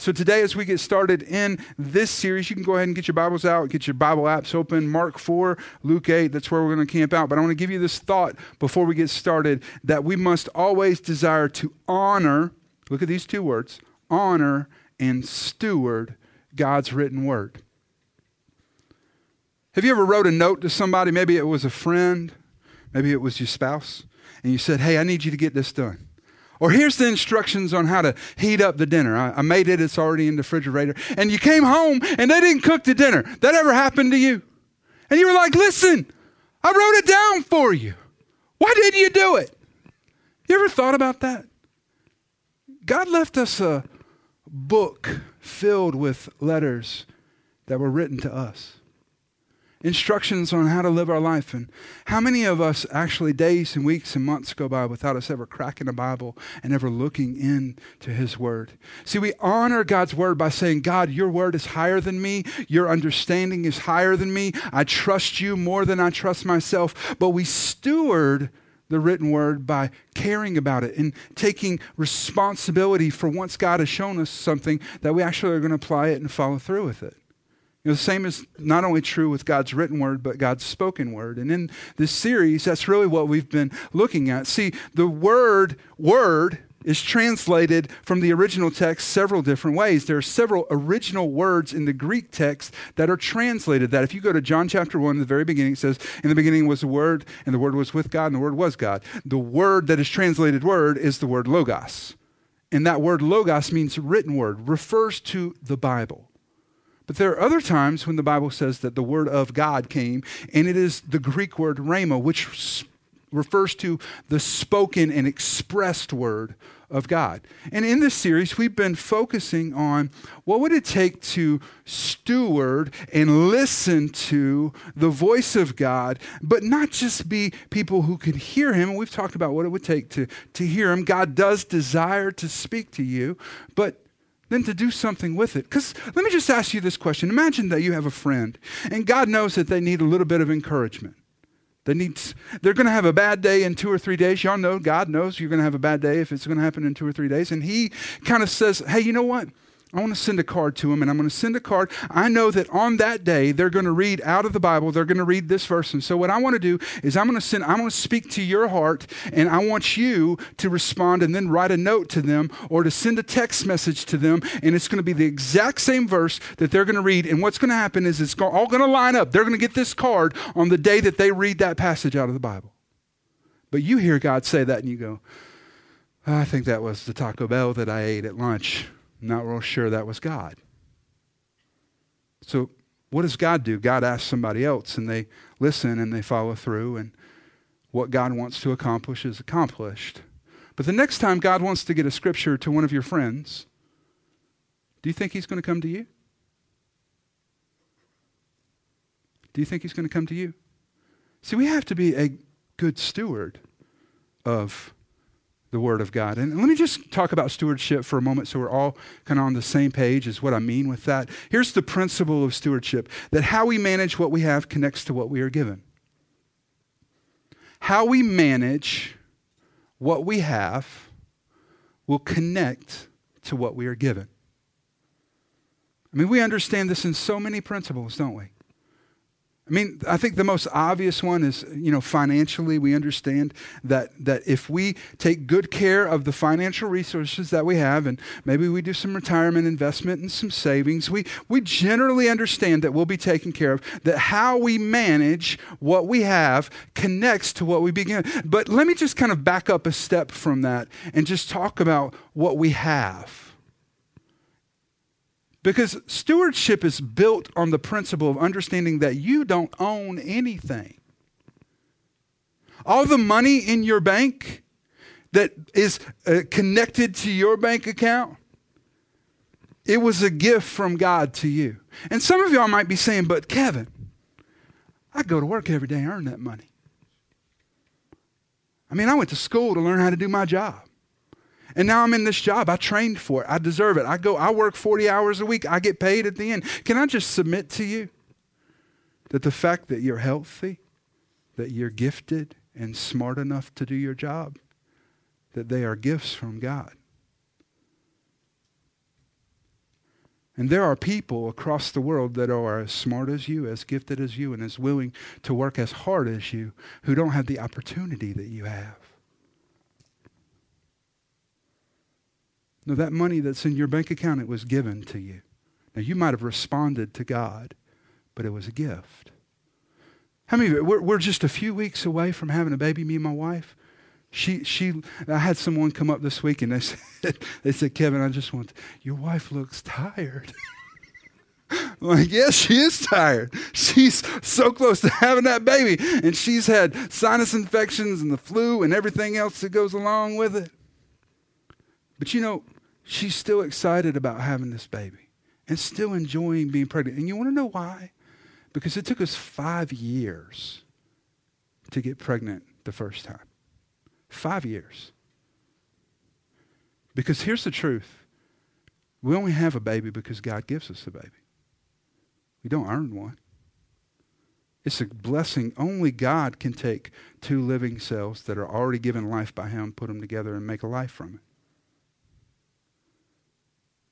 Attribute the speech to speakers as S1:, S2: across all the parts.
S1: So, today, as we get started in this series, you can go ahead and get your Bibles out, get your Bible apps open. Mark 4, Luke 8, that's where we're going to camp out. But I want to give you this thought before we get started that we must always desire to honor, look at these two words, honor and steward God's written word. Have you ever wrote a note to somebody? Maybe it was a friend, maybe it was your spouse, and you said, Hey, I need you to get this done. Or here's the instructions on how to heat up the dinner. I, I, made it, it's already in the refrigerator. And you came home and they didn't cook the dinner. That ever happened to you? And you were like, listen, I wrote it down for you. Why didn't you do it? You ever thought about that? God left us a book filled with letters that were written to us instructions on how to live our life. And how many of us actually, days and weeks and months go by without us ever cracking a Bible and ever looking into His Word? See, we honor God's Word by saying, God, your Word is higher than me. Your understanding is higher than me. I trust you more than I trust myself. But we steward the written word by caring about it and taking responsibility for once God has shown us something that we actually are going to apply it and follow through with it. You know, the same is not only true with God's written word, but God's spoken word. And in this series, that's really what we've been looking at. See, the word, word, is translated from the original text several different ways. There are several original words in the Greek text that are translated that. If you go to John chapter 1, the very beginning, it says, In the beginning was the Word, and the Word was with God, and the Word was God. The word that is translated word is the word logos. And that word logos means written word, refers to the Bible. But there are other times when the Bible says that the word of God came, and it is the Greek word rhema, which refers to the spoken and expressed word of God. And in this series, we've been focusing on what would it take to steward and listen to the voice of God, but not just be people who could hear him. And We've talked about what it would take to, to hear him. God does desire to speak to you, but than to do something with it. Because let me just ask you this question. Imagine that you have a friend, and God knows that they need a little bit of encouragement. They need, they're going to have a bad day in two or three days. Y'all know God knows you're going to have a bad day if it's going to happen in two or three days. And He kind of says, hey, you know what? I want to send a card to them, and I'm going to send a card. I know that on that day they're going to read out of the Bible. They're going to read this verse, and so what I want to do is I'm going to send. I'm going to speak to your heart, and I want you to respond, and then write a note to them, or to send a text message to them, and it's going to be the exact same verse that they're going to read. And what's going to happen is it's all going to line up. They're going to get this card on the day that they read that passage out of the Bible. But you hear God say that, and you go, "I think that was the Taco Bell that I ate at lunch." Not real sure that was God. So, what does God do? God asks somebody else, and they listen and they follow through, and what God wants to accomplish is accomplished. But the next time God wants to get a scripture to one of your friends, do you think He's going to come to you? Do you think He's going to come to you? See, we have to be a good steward of the Word of God. And let me just talk about stewardship for a moment so we're all kind of on the same page, is what I mean with that. Here's the principle of stewardship that how we manage what we have connects to what we are given. How we manage what we have will connect to what we are given. I mean, we understand this in so many principles, don't we? I mean, I think the most obvious one is, you know, financially, we understand that, that if we take good care of the financial resources that we have, and maybe we do some retirement investment and some savings, we, we generally understand that we'll be taken care of, that how we manage what we have connects to what we begin. But let me just kind of back up a step from that and just talk about what we have. Because stewardship is built on the principle of understanding that you don't own anything. All the money in your bank that is uh, connected to your bank account It was a gift from God to you. And some of y'all might be saying, but Kevin, I go to work every day and earn that money. I mean, I went to school to learn how to do my job. And now I'm in this job. I trained for it. I deserve it. I go, I work 40 hours a week. I get paid at the end. Can I just submit to you that the fact that you're healthy, that you're gifted and smart enough to do your job, that they are gifts from God? And there are people across the world that are as smart as you, as gifted as you, and as willing to work as hard as you who don't have the opportunity that you have. No, that money that's in your bank account, it was given to you. Now, you might have responded to God, but it was a gift. How many of you, we're, we're just a few weeks away from having a baby, me and my wife. She, she, I had someone come up this week and they said, they said, Kevin, I just want, to, your wife looks tired. I'm like, yes, she is tired. She's so close to having that baby. And she's had sinus infections and the flu and everything else that goes along with it. But you know, she's still excited about having this baby and still enjoying being pregnant. And you want to know why? Because it took us five years to get pregnant the first time. Five years. Because here's the truth we only have a baby because God gives us a baby. We don't earn one. It's a blessing. Only God can take two living cells that are already given life by Him, put them together, and make a life from it.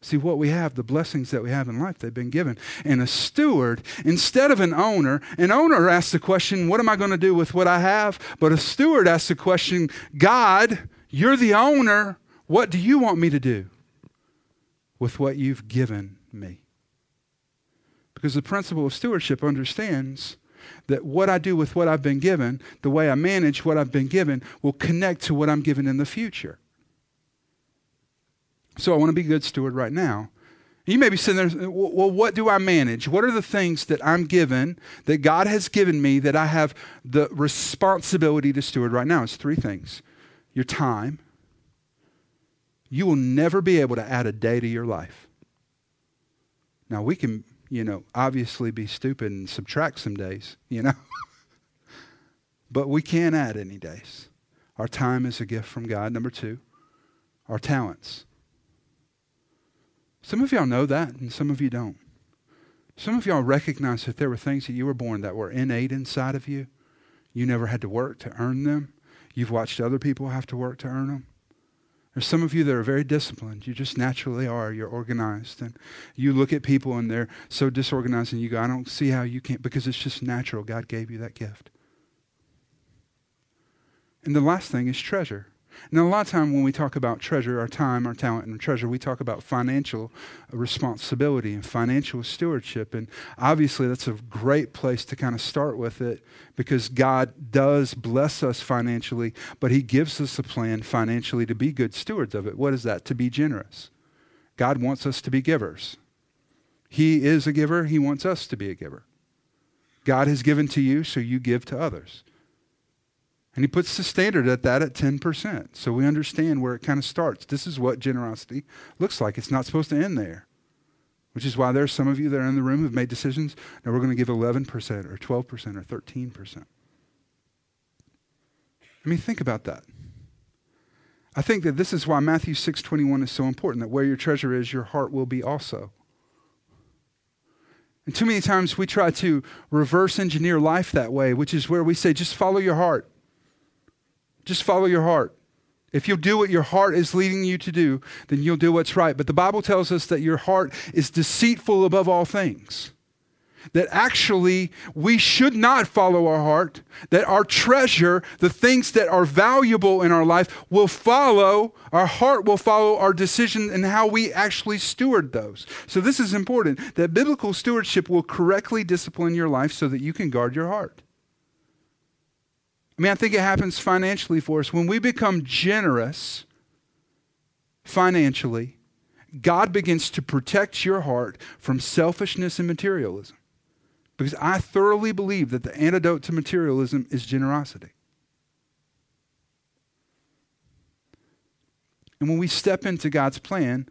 S1: See, what we have, the blessings that we have in life, they've been given. And a steward, instead of an owner, an owner asks the question, What am I going to do with what I have? But a steward asks the question, God, you're the owner. What do you want me to do with what you've given me? Because the principle of stewardship understands that what I do with what I've been given, the way I manage what I've been given, will connect to what I'm given in the future. So I want to be a good steward right now. You may be sitting there, well, what do I manage? What are the things that I'm given, that God has given me, that I have the responsibility to steward right now? It's three things your time. You will never be able to add a day to your life. Now, we can, you know, obviously be stupid and subtract some days, you know, but we can't add any days. Our time is a gift from God. Number two, our talents. Some of y'all know that, and some of you don't. Some of y'all recognize that there were things that you were born that were innate inside of you. You never had to work to earn them. You've watched other people have to work to earn them. There's some of you that are very disciplined. You just naturally are. You're organized. And you look at people and they're so disorganized, and you go, I don't see how you can't, because it's just natural. God gave you that gift. And the last thing is treasure. Now, a lot of time when we talk about treasure, our time, our talent, and our treasure, we talk about financial responsibility and financial stewardship. And obviously, that's a great place to kind of start with it because God does bless us financially, but He gives us a plan financially to be good stewards of it. What is that? To be generous. God wants us to be givers. He is a giver, He wants us to be a giver. God has given to you, so you give to others. And he puts the standard at that at 10%. So we understand where it kind of starts. This is what generosity looks like. It's not supposed to end there, which is why there's some of you that are in the room who've made decisions. Now we're going to give 11% or 12% or 13%. I mean, think about that. I think that this is why Matthew 6:21 is so important that where your treasure is your heart will be also. And too many times we try to reverse engineer life that way, which is where we say just follow your heart. Just follow your heart. If you'll do what your heart is leading you to do, then you'll do what's right. But the Bible tells us that your heart is deceitful above all things. That actually we should not follow our heart, that our treasure, the things that are valuable in our life, will follow, our heart will follow our decision and how we actually steward those. So, this is important that biblical stewardship will correctly discipline your life so that you can guard your heart. I mean, I think it happens financially for us. When we become generous financially, God begins to protect your heart from selfishness and materialism. Because I thoroughly believe that the antidote to materialism is generosity. And when we step into God's plan,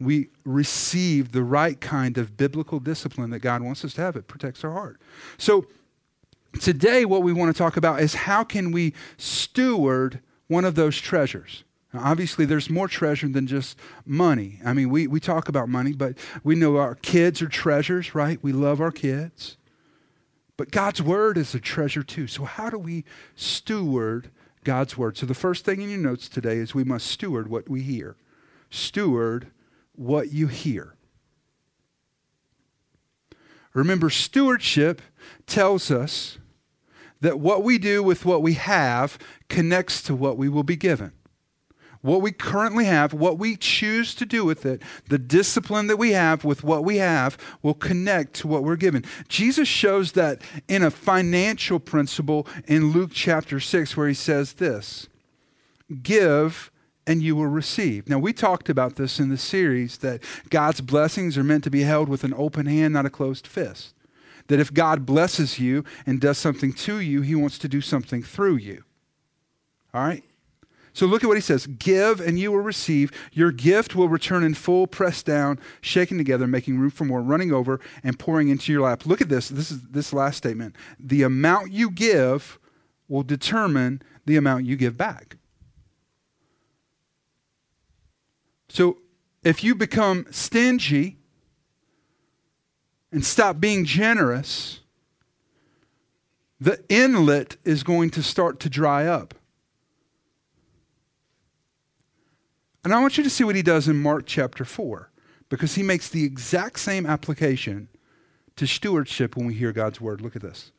S1: we receive the right kind of biblical discipline that God wants us to have. It protects our heart. So, today, what we want to talk about is how can we steward one of those treasures? Now, obviously, there's more treasure than just money. I mean, we, we talk about money, but we know our kids are treasures, right? We love our kids. But God's word is a treasure too. So, how do we steward God's word? So, the first thing in your notes today is we must steward what we hear. Steward what you hear. Remember, stewardship tells us that what we do with what we have connects to what we will be given what we currently have, what we choose to do with it, the discipline that we have with what we have will connect to what we're given. Jesus shows that in a financial principle in Luke chapter 6, where he says this Give and you will receive. Now, we talked about this in the series that God's blessings are meant to be held with an open hand, not a closed fist. That if God blesses you and does something to you, he wants to do something through you. All right? So look at what he says Give and you will receive. Your gift will return in full, pressed down, shaken together, making room for more, running over, and pouring into your lap. Look at this. This is this last statement. The amount you give will determine the amount you give back. So if you become stingy and stop being generous, the inlet is going to start to dry up. And I want you to see what he does in Mark chapter 4, because he makes the exact same application to stewardship when we hear God's word. Look at this.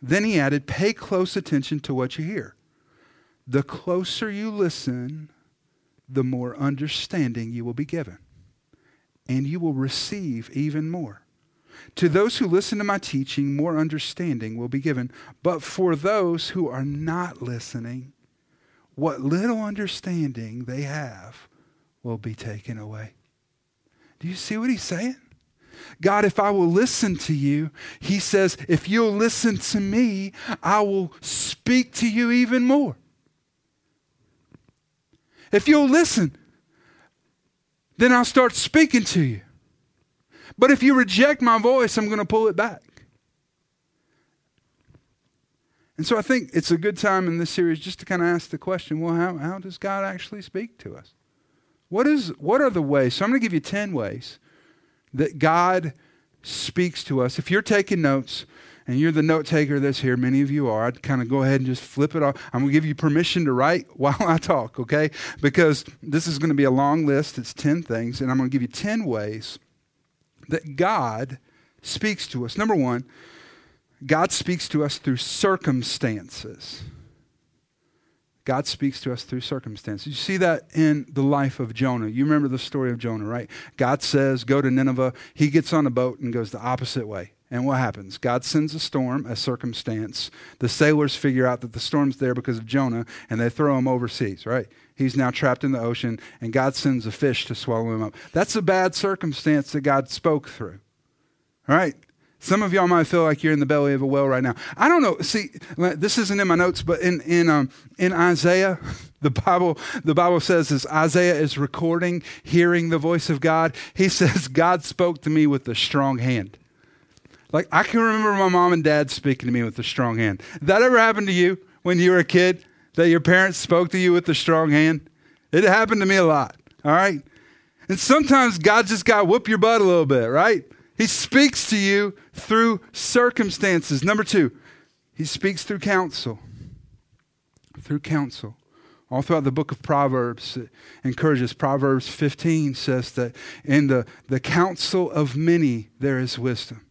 S1: Then he added, Pay close attention to what you hear. The closer you listen, the more understanding you will be given, and you will receive even more. To those who listen to my teaching, more understanding will be given. But for those who are not listening, what little understanding they have will be taken away. Do you see what he's saying? God, if I will listen to you, he says, if you'll listen to me, I will speak to you even more. If you'll listen, then I'll start speaking to you. But if you reject my voice, I'm going to pull it back. And so I think it's a good time in this series just to kind of ask the question well, how, how does God actually speak to us? What, is, what are the ways? So I'm going to give you 10 ways that God speaks to us. If you're taking notes, and you're the note taker that's here, many of you are, I'd kind of go ahead and just flip it off. I'm going to give you permission to write while I talk, okay? Because this is going to be a long list. It's 10 things, and I'm going to give you 10 ways that God speaks to us. Number one, God speaks to us through circumstances. God speaks to us through circumstances. You see that in the life of Jonah. You remember the story of Jonah, right? God says, Go to Nineveh. He gets on a boat and goes the opposite way. And what happens? God sends a storm, a circumstance. The sailors figure out that the storm's there because of Jonah, and they throw him overseas, right? He's now trapped in the ocean, and God sends a fish to swallow him up. That's a bad circumstance that God spoke through. All right? Some of y'all might feel like you're in the belly of a whale right now. I don't know. See, this isn't in my notes, but in in um, in Isaiah, the Bible the Bible says as Isaiah is recording, hearing the voice of God, he says, "God spoke to me with a strong hand." Like I can remember my mom and dad speaking to me with a strong hand. That ever happened to you when you were a kid? That your parents spoke to you with a strong hand? It happened to me a lot. All right. And sometimes God just got whoop your butt a little bit, right? He speaks to you through circumstances. Number two, he speaks through counsel. Through counsel. All throughout the book of Proverbs, it encourages. Proverbs 15 says that in the, the counsel of many there is wisdom.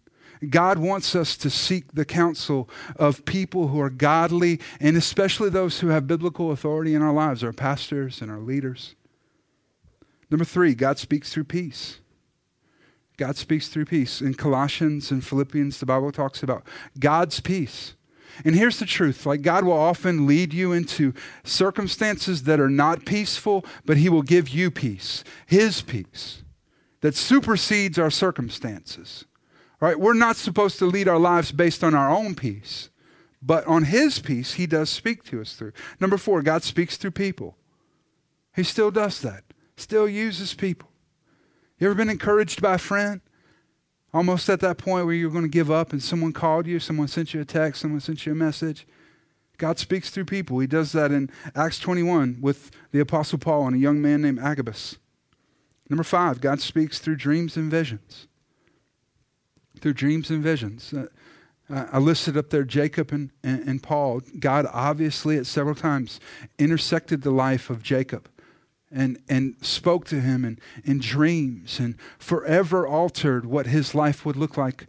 S1: God wants us to seek the counsel of people who are godly and especially those who have biblical authority in our lives, our pastors and our leaders. Number three, God speaks through peace. God speaks through peace. In Colossians and Philippians, the Bible talks about God's peace. And here's the truth like, God will often lead you into circumstances that are not peaceful, but He will give you peace, His peace, that supersedes our circumstances. Right? We're not supposed to lead our lives based on our own peace, but on His peace, He does speak to us through. Number four, God speaks through people. He still does that, still uses people. You ever been encouraged by a friend? Almost at that point where you're going to give up and someone called you, someone sent you a text, someone sent you a message. God speaks through people. He does that in Acts 21 with the Apostle Paul and a young man named Agabus. Number five, God speaks through dreams and visions. Through dreams and visions. Uh, I listed up there Jacob and, and, and Paul. God obviously at several times intersected the life of Jacob and, and spoke to him in, in dreams and forever altered what his life would look like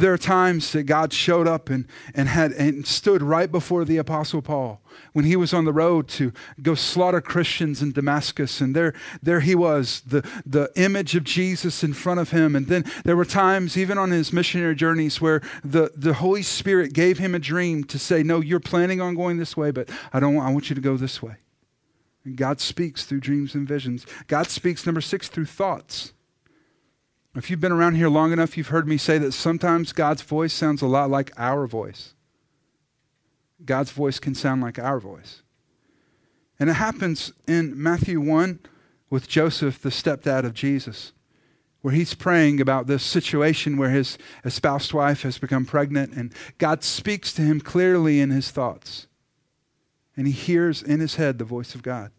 S1: there are times that God showed up and, and had and stood right before the Apostle Paul when he was on the road to go slaughter Christians in Damascus. And there, there he was, the, the image of Jesus in front of him. And then there were times, even on his missionary journeys, where the, the Holy Spirit gave him a dream to say, No, you're planning on going this way, but I don't I want you to go this way. And God speaks through dreams and visions. God speaks, number six, through thoughts. If you've been around here long enough, you've heard me say that sometimes God's voice sounds a lot like our voice. God's voice can sound like our voice. And it happens in Matthew 1 with Joseph, the stepdad of Jesus, where he's praying about this situation where his espoused wife has become pregnant, and God speaks to him clearly in his thoughts. And he hears in his head the voice of God.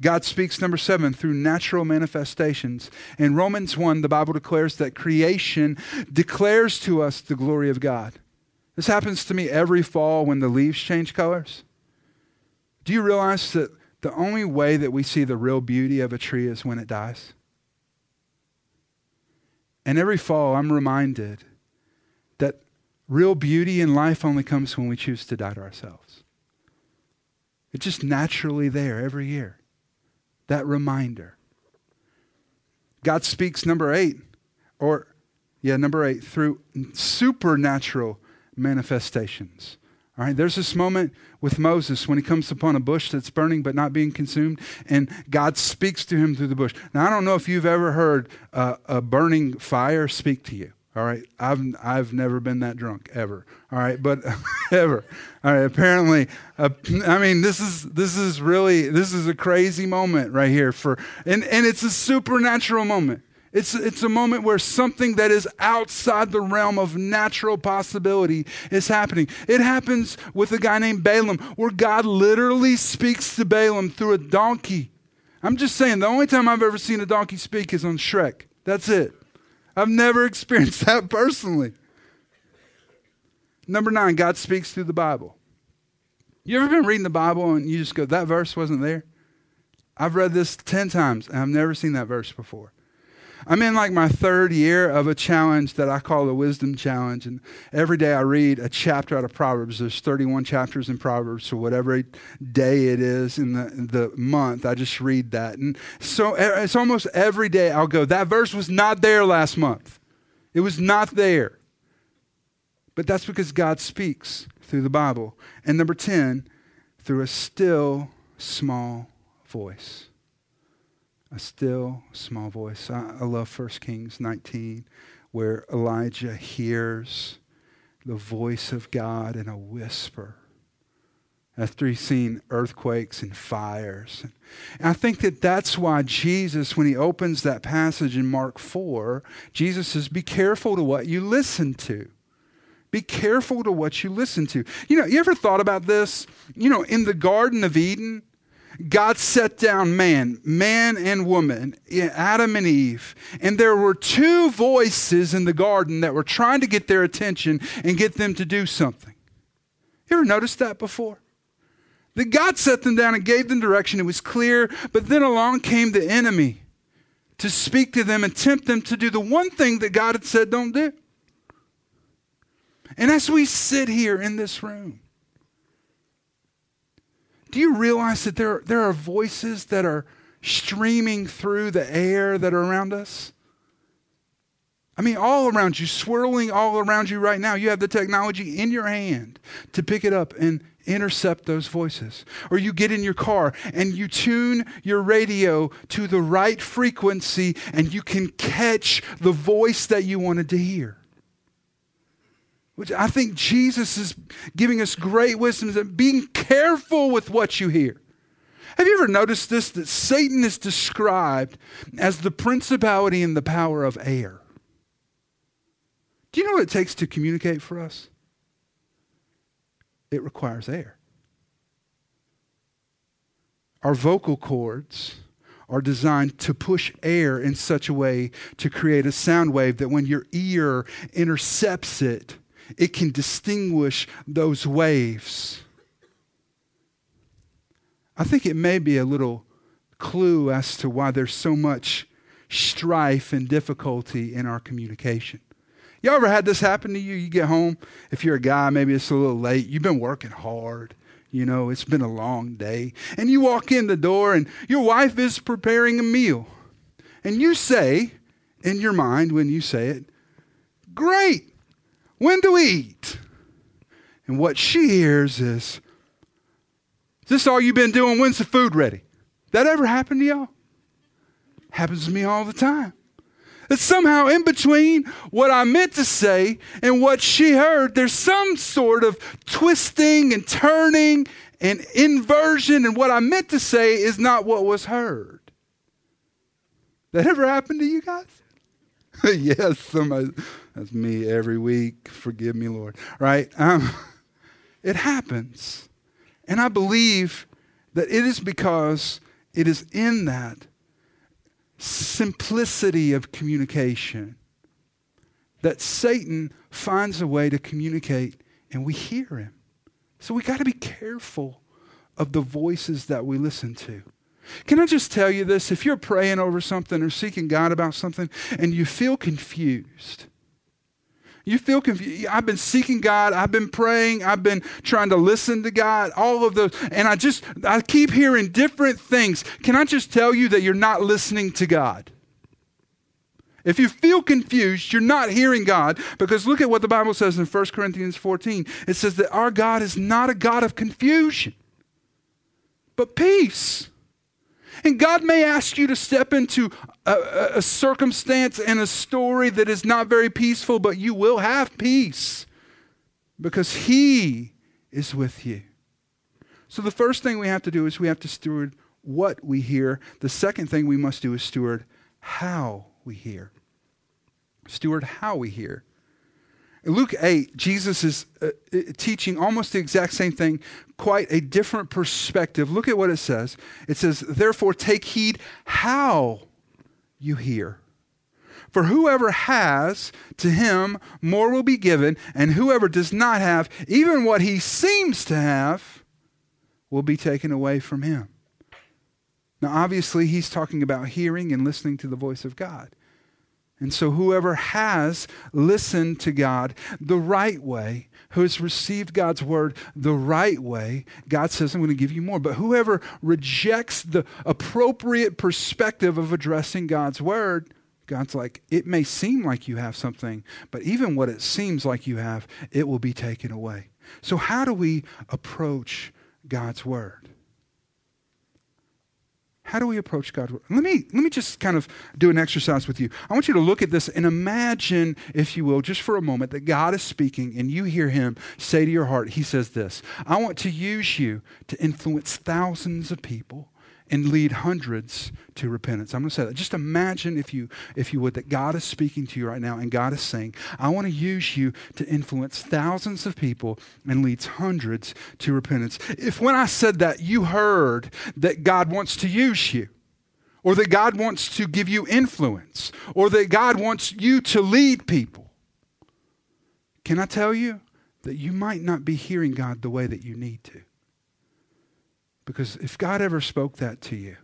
S1: God speaks, number seven, through natural manifestations. In Romans 1, the Bible declares that creation declares to us the glory of God. This happens to me every fall when the leaves change colors. Do you realize that the only way that we see the real beauty of a tree is when it dies? And every fall, I'm reminded that real beauty in life only comes when we choose to die to ourselves. It's just naturally there every year that reminder. God speaks, number eight, or, yeah, number eight, through supernatural manifestations. All right, there's this moment with Moses when he comes upon a bush that's burning but not being consumed, and God speaks to him through the bush. Now, I don't know if you've ever heard uh, a burning fire speak to you. All right, I've I've never been that drunk ever. All right, but ever. All right, apparently, uh, I mean this is this is really this is a crazy moment right here for and and it's a supernatural moment. It's it's a moment where something that is outside the realm of natural possibility is happening. It happens with a guy named Balaam, where God literally speaks to Balaam through a donkey. I'm just saying, the only time I've ever seen a donkey speak is on Shrek. That's it. I've never experienced that personally. Number nine, God speaks through the Bible. You ever been reading the Bible and you just go, that verse wasn't there? I've read this 10 times and I've never seen that verse before. I'm in like my third year of a challenge that I call the Wisdom Challenge. And every day I read a chapter out of Proverbs. There's 31 chapters in Proverbs. So whatever day it is in the, the month, I just read that. And so it's almost every day I'll go, that verse was not there last month. It was not there. But that's because God speaks through the Bible. And number 10, through a still small voice a still small voice. I, I love 1 Kings 19, where Elijah hears the voice of God in a whisper after he's seen earthquakes and fires. And I think that that's why Jesus, when he opens that passage in Mark 4, Jesus says, Be careful to what you listen to. Be careful to what you listen to. You know, you ever thought about this? You know, in the Garden of Eden, God set down man, man and woman, Adam and Eve, and there were two voices in the garden that were trying to get their attention and get them to do something. You ever noticed that before? That God set them down and gave them direction. It was clear, but then along came the enemy to speak to them and tempt them to do the one thing that God had said don't do. And as we sit here in this room, do you realize that there, there are voices that are streaming through the air that are around us? I mean, all around you, swirling all around you right now. You have the technology in your hand to pick it up and intercept those voices. Or you get in your car and you tune your radio to the right frequency and you can catch the voice that you wanted to hear. Which I think Jesus is giving us great wisdom that being careful with what you hear. Have you ever noticed this? That Satan is described as the principality and the power of air. Do you know what it takes to communicate for us? It requires air. Our vocal cords are designed to push air in such a way to create a sound wave that when your ear intercepts it, it can distinguish those waves. I think it may be a little clue as to why there's so much strife and difficulty in our communication. You ever had this happen to you? You get home, if you're a guy, maybe it's a little late, you've been working hard. You know, it's been a long day. And you walk in the door and your wife is preparing a meal. And you say, in your mind, when you say it, Great, when do we eat? And what she hears is, Is this all you've been doing? When's the food ready? That ever happened to y'all? Happens to me all the time. That somehow in between what I meant to say and what she heard, there's some sort of twisting and turning and inversion, and what I meant to say is not what was heard. That ever happened to you guys? yes, somebody, that's me every week. Forgive me, Lord. Right? Um, it happens. And I believe that it is because it is in that simplicity of communication that Satan finds a way to communicate and we hear him. So we got to be careful of the voices that we listen to. Can I just tell you this? If you're praying over something or seeking God about something and you feel confused, you feel confused. I've been seeking God. I've been praying. I've been trying to listen to God. All of those. And I just, I keep hearing different things. Can I just tell you that you're not listening to God? If you feel confused, you're not hearing God because look at what the Bible says in 1 Corinthians 14. It says that our God is not a God of confusion, but peace. And God may ask you to step into a, a, circumstance and a story that is not very peaceful, but you will have peace because He is with you. So, the first thing we have to do is we have to steward what we hear. The second thing we must do is steward how we hear. Steward how we hear. Luke 8, Jesus is uh, uh, teaching almost the exact same thing, quite a different perspective. Look at what it says. It says, Therefore, take heed how you hear. For whoever has, to him more will be given, and whoever does not have, even what he seems to have, will be taken away from him. Now, obviously, he's talking about hearing and listening to the voice of God. And so, whoever has listened to God the right way, who has received God's word the right way, God says, I'm going to give you more. But whoever rejects the appropriate perspective of addressing God's word, God's like, it may seem like you have something, but even what it seems like you have, it will be taken away. So, how do we approach God's word? How do we approach God? Let me, let me just kind of do an exercise with you. I want you to look at this and imagine, if you will, just for a moment, that God is speaking and you hear him say to your heart, He says this I want to use you to influence thousands of people and lead hundreds to repentance. I'm going to say that. Just imagine, if you, if you would, that God is speaking to you right now and God is saying, I want to use you to influence thousands of people and leads hundreds to repentance. If when I said that, you heard that God wants to use you, or that God wants to give you influence, or that God wants you to lead people, can I tell you that you might not be hearing God the way that you need to? Because if God ever spoke that to you,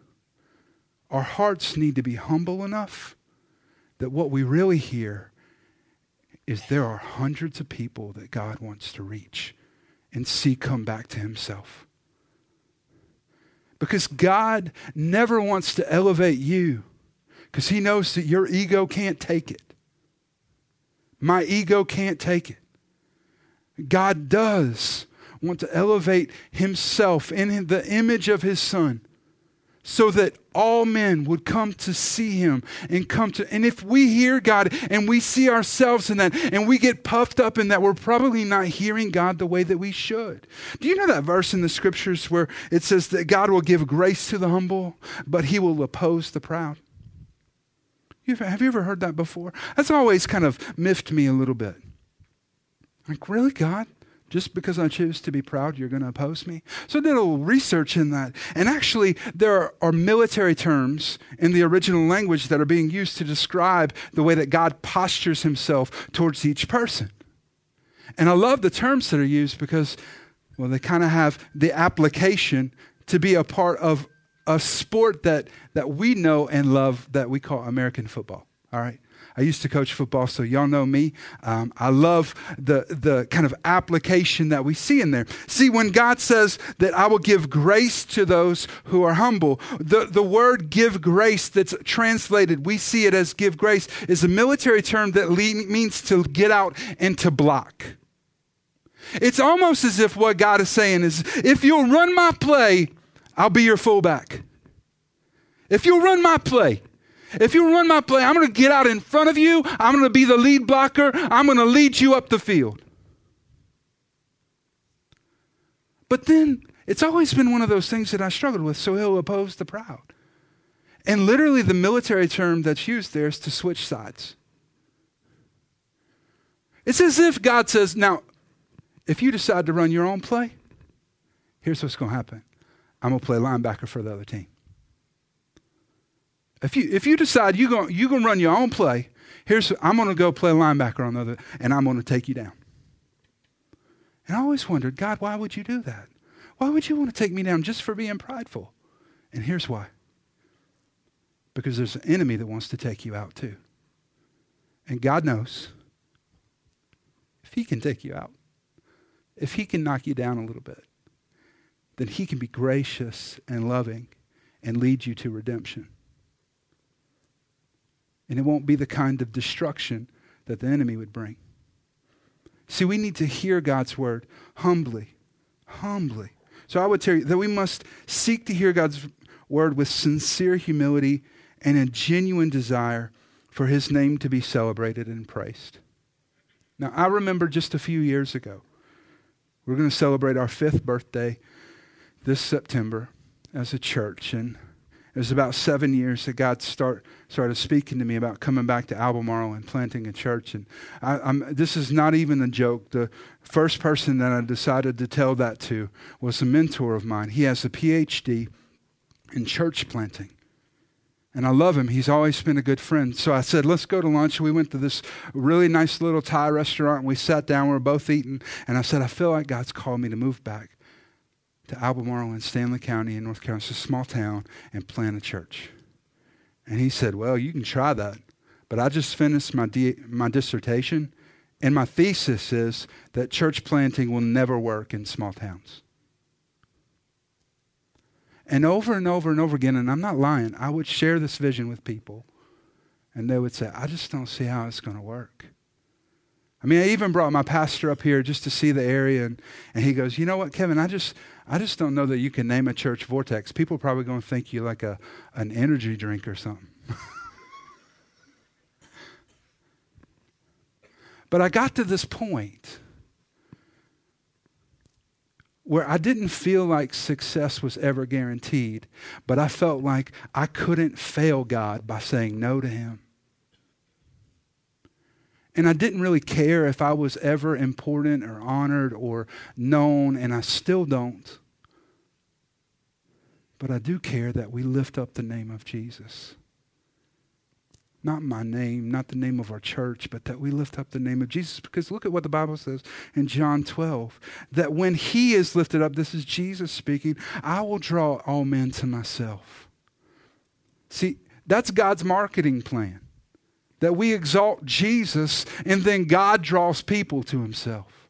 S1: our hearts need to be humble enough that what we really hear is there are hundreds of people that God wants to reach and see come back to Himself. Because God never wants to elevate you because He knows that your ego can't take it. My ego can't take it. God does want to elevate himself in the image of his son so that all men would come to see him and come to and if we hear God and we see ourselves in that and we get puffed up in that we're probably not hearing God the way that we should. Do you know that verse in the scriptures where it says that God will give grace to the humble but he will oppose the proud? Have you ever heard that before? That's always kind of miffed me a little bit. Like, really, God? Just because I choose to be proud, you're going to oppose me? So I did a little research in that. And actually, there are military terms in the original language that are being used to describe the way that God postures himself towards each person. And I love the terms that are used because, well, they kind of have the application to be a part of a sport that, that we know and love that we call American football. All right? I used to coach football, so y'all know me. Um, I love the, the kind of application that we see in there. See, when God says that I will give grace to those who are humble, the, the word give grace that's translated, we see it as give grace, is a military term that le- means to get out and to block. It's almost as if what God is saying is if you'll run my play, I'll be your fullback. If you'll run my play, if you run my play, I'm going to get out in front of you. I'm going to be the lead blocker. I'm going to lead you up the field. But then it's always been one of those things that I struggled with. So he'll oppose the proud. And literally, the military term that's used there is to switch sides. It's as if God says, Now, if you decide to run your own play, here's what's going to happen I'm going to play linebacker for the other team. If you, if you decide you're going you're gonna run your own play, here's I'm going to go play linebacker on the other, and I'm going to take you down. And I always wondered, God, why would you do that? Why would you want to take me down just for being prideful? And here's why. Because there's an enemy that wants to take you out too. And God knows if he can take you out, if he can knock you down a little bit, then he can be gracious and loving and lead you to redemption and it won't be the kind of destruction that the enemy would bring. See, we need to hear God's word humbly, humbly. So I would tell you that we must seek to hear God's word with sincere humility and a genuine desire for his name to be celebrated and praised. Now, I remember just a few years ago, we're going to celebrate our fifth birthday this September as a church. And it was about seven years that God start, started speaking to me about coming back to Albemarle and planting a church. And I, this is not even a joke. The first person that I decided to tell that to was a mentor of mine. He has a PhD in church planting. And I love him. He's always been a good friend. So I said, let's go to lunch. We went to this really nice little Thai restaurant and we sat down. We were both eating. And I said, I feel like God's called me to move back to Albemarle in Stanly County in North Carolina. It's a small town and plant a church. And he said, Well, you can try that. But I just finished my, di- my dissertation, and my thesis is that church planting will never work in small towns. And over and over and over again, and I'm not lying, I would share this vision with people, and they would say, I just don't see how it's going to work. I mean, I even brought my pastor up here just to see the area, and, and he goes, You know what, Kevin, I just, I just don't know that you can name a church Vortex. People are probably going to think you like a, an energy drink or something. but I got to this point where I didn't feel like success was ever guaranteed, but I felt like I couldn't fail God by saying no to Him. And I didn't really care if I was ever important or honored or known, and I still don't. But I do care that we lift up the name of Jesus. Not my name, not the name of our church, but that we lift up the name of Jesus. Because look at what the Bible says in John 12 that when He is lifted up, this is Jesus speaking, I will draw all men to myself. See, that's God's marketing plan that we exalt Jesus and then God draws people to himself.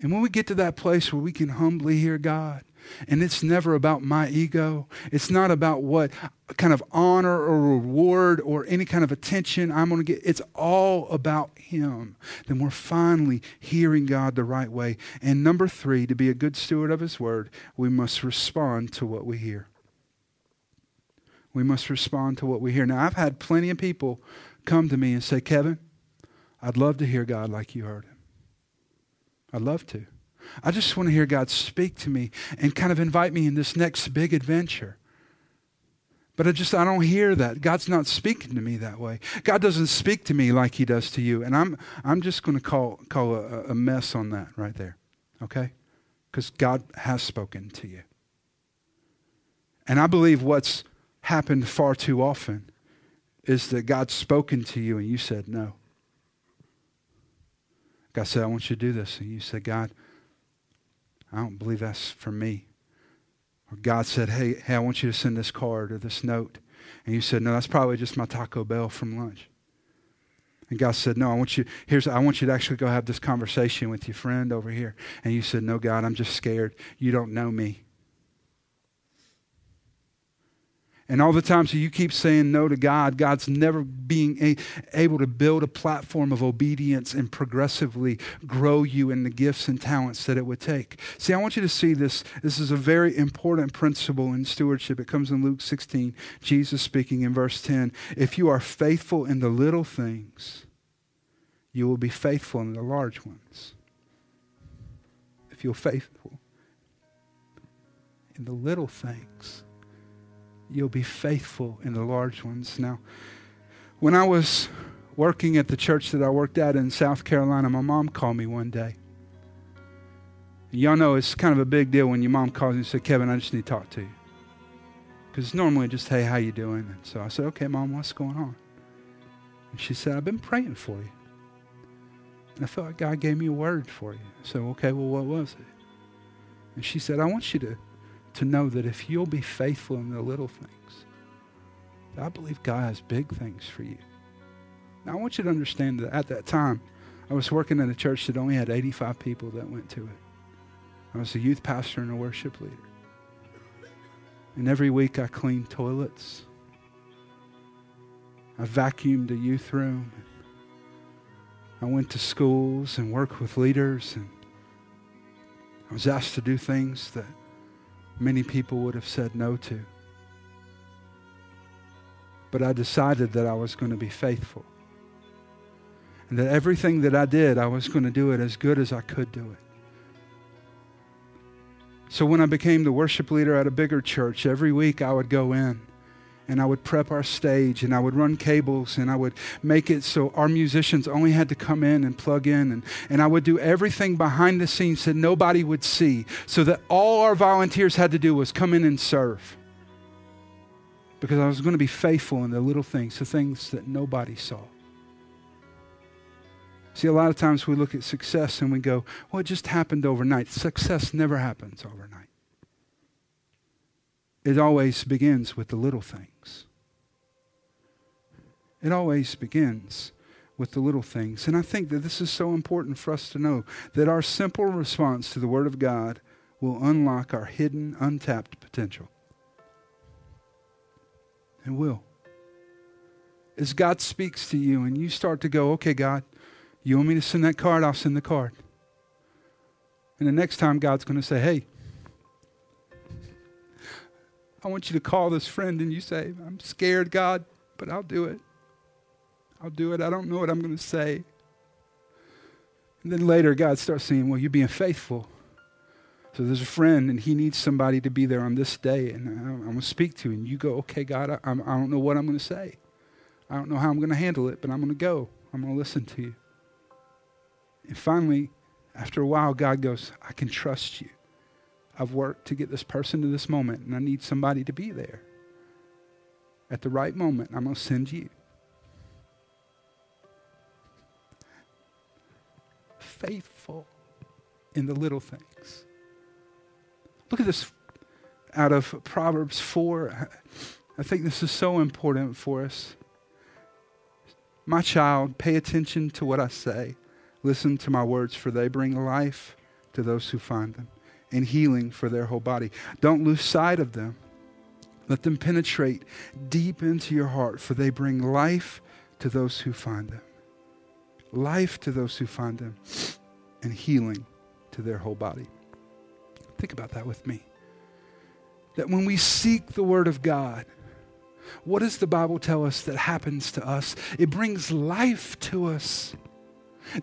S1: And when we get to that place where we can humbly hear God And it's never about my ego. It's not about what kind of honor or reward or any kind of attention I'm going to get. It's all about Him. Then we're finally hearing God the right way. And number three, to be a good steward of His word, we must respond to what we hear. We must respond to what we hear. Now, I've had plenty of people come to me and say, Kevin, I'd love to hear God like you heard Him. I'd love to. I just want to hear God speak to me and kind of invite me in this next big adventure. But I just I don't hear that. God's not speaking to me that way. God doesn't speak to me like He does to you, and I'm I'm just going to call call a, a mess on that right there, okay? Because God has spoken to you, and I believe what's happened far too often is that God's spoken to you and you said no. God said, I want you to do this. And you said, God, I don't believe that's for me. Or God said, hey, hey, I want you to send this card or this note. And you said, no, that's probably just my Taco Bell from lunch. And God said, no, I want you, here's, I want you to actually go have this conversation with your friend over here. And you said, no, God, I'm just scared. You don't know me. And all the times that you keep saying no to God, God's never being a, able to build a platform of obedience and progressively grow you in the gifts and talents that it would take. See, I want you to see this. This is a very important principle in stewardship. It comes in Luke 16, Jesus speaking in verse 10. If you are faithful in the little things, you will be faithful in the large ones. If you're faithful in the little things, you'll be faithful in the large ones. Now, when I was working at the church that I worked at in South Carolina, my mom called me one day. Y'all know it's kind of a big deal when your mom calls you and says, Kevin, I just need to talk to you. Because normally just, hey, how you doing? And so I said, okay, mom, what's going on? And she said, I've been praying for you. And I felt like God gave me a word for you. I said, okay, well, what was it? And she said, I want you to to know that if you'll be faithful in the little things, I believe God has big things for you. Now, I want you to understand that at that time, I was working in a church that only had 85 people that went to it. I was a youth pastor and a worship leader. And every week I cleaned toilets. I vacuumed a youth room. I went to schools and worked with leaders. And I was asked to do things that many people would have said no to. But I decided that I was going to be faithful. And that everything that I did, I was going to do it as good as I could do it. So when I became the worship leader at a bigger church, every week I would go in and I would prep our stage and I would run cables and I would make it so our musicians only had to come in and plug in and, and I would do everything behind the scenes that nobody would see so that all our volunteers had to do was come in and serve. Because I was going to be faithful in the little things, the things that nobody saw. See, a lot of times we look at success and we go, well, it just happened overnight. Success never happens overnight. It always begins with the little things. It always begins with the little things. And I think that this is so important for us to know that our simple response to the Word of God will unlock our hidden, untapped potential. It will. As God speaks to you and you start to go, okay, God, you want me to send that card? I'll send the card. And the next time God's going to say, hey, I want you to call this friend and you say, I'm scared, God, but I'll do it. I'll do it. I don't know what I'm going to say. And then later, God starts saying, Well, you're being faithful. So there's a friend, and he needs somebody to be there on this day, and I'm going to speak to. And you go, Okay, God, I, I don't know what I'm going to say. I don't know how I'm going to handle it, but I'm going to go. I'm going to listen to you. And finally, after a while, God goes, I can trust you. I've worked to get this person to this moment, and I need somebody to be there. At the right moment, I'm going to send you. Faithful in the little things. Look at this out of Proverbs 4. I think this is so important for us. My child, pay attention to what I say. Listen to my words, for they bring life to those who find them and healing for their whole body. Don't lose sight of them. Let them penetrate deep into your heart, for they bring life to those who find them. Life to those who find them, and healing to their whole body. Think about that with me. That when we seek the Word of God, what does the Bible tell us that happens to us? It brings life to us.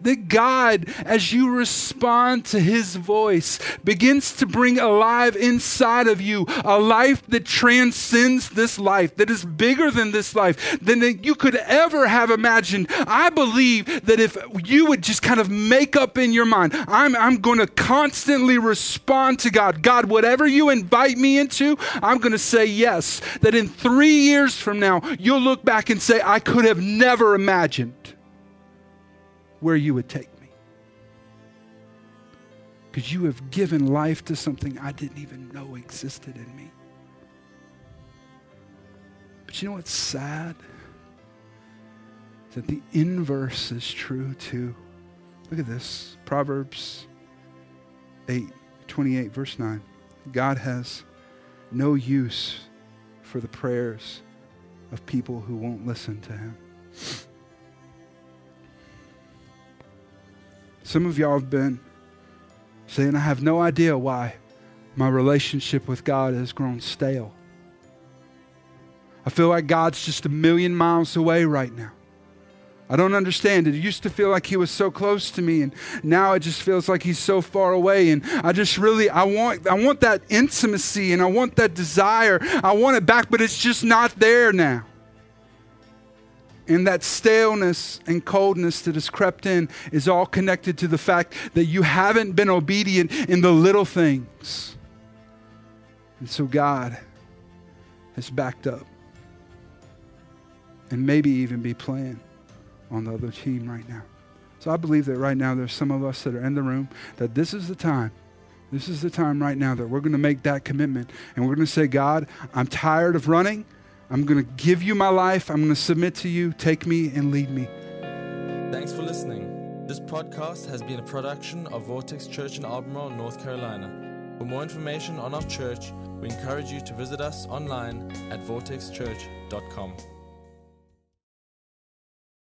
S1: That God, as you respond to His voice, begins to bring alive inside of you a life that transcends this life, that is bigger than this life, than you could ever have imagined. I believe that if you would just kind of make up in your mind, I'm, I'm going to constantly respond to God. God, whatever you invite me into, I'm going to say yes. That in three years from now, you'll look back and say, I could have never imagined where you would take me. Because you have given life to something I didn't even know existed in me. But you know what's sad? Is That the inverse is true too. Look at this Proverbs 8 28, verse 9. God has no use for the prayers of people who won't listen to him. Some of y'all have been saying, I have no idea why my relationship with God has grown stale. I feel like God's just a million miles away right now. I don't understand it. It used to feel like he was so close to me and now it just feels like he's so far away and I just really I want I want that intimacy and I want that desire. I want it back but it's just not there now. And that staleness and coldness that has crept in is all connected to the fact that you haven't been obedient in the little things. And so God has backed up and maybe even be playing on the other team right now. So I believe that right now there's some of us that are in the room that this is the time. This is the time right now that we're going to make that commitment and we're going to say, God, I'm tired of running. I'm going to give you my life. I'm going to submit to you. Take me and lead me.
S2: Thanks for listening. This podcast has been a production of Vortex Church in Albemarle, North Carolina. For more information on our church, we encourage you to visit us online at vortexchurch.com.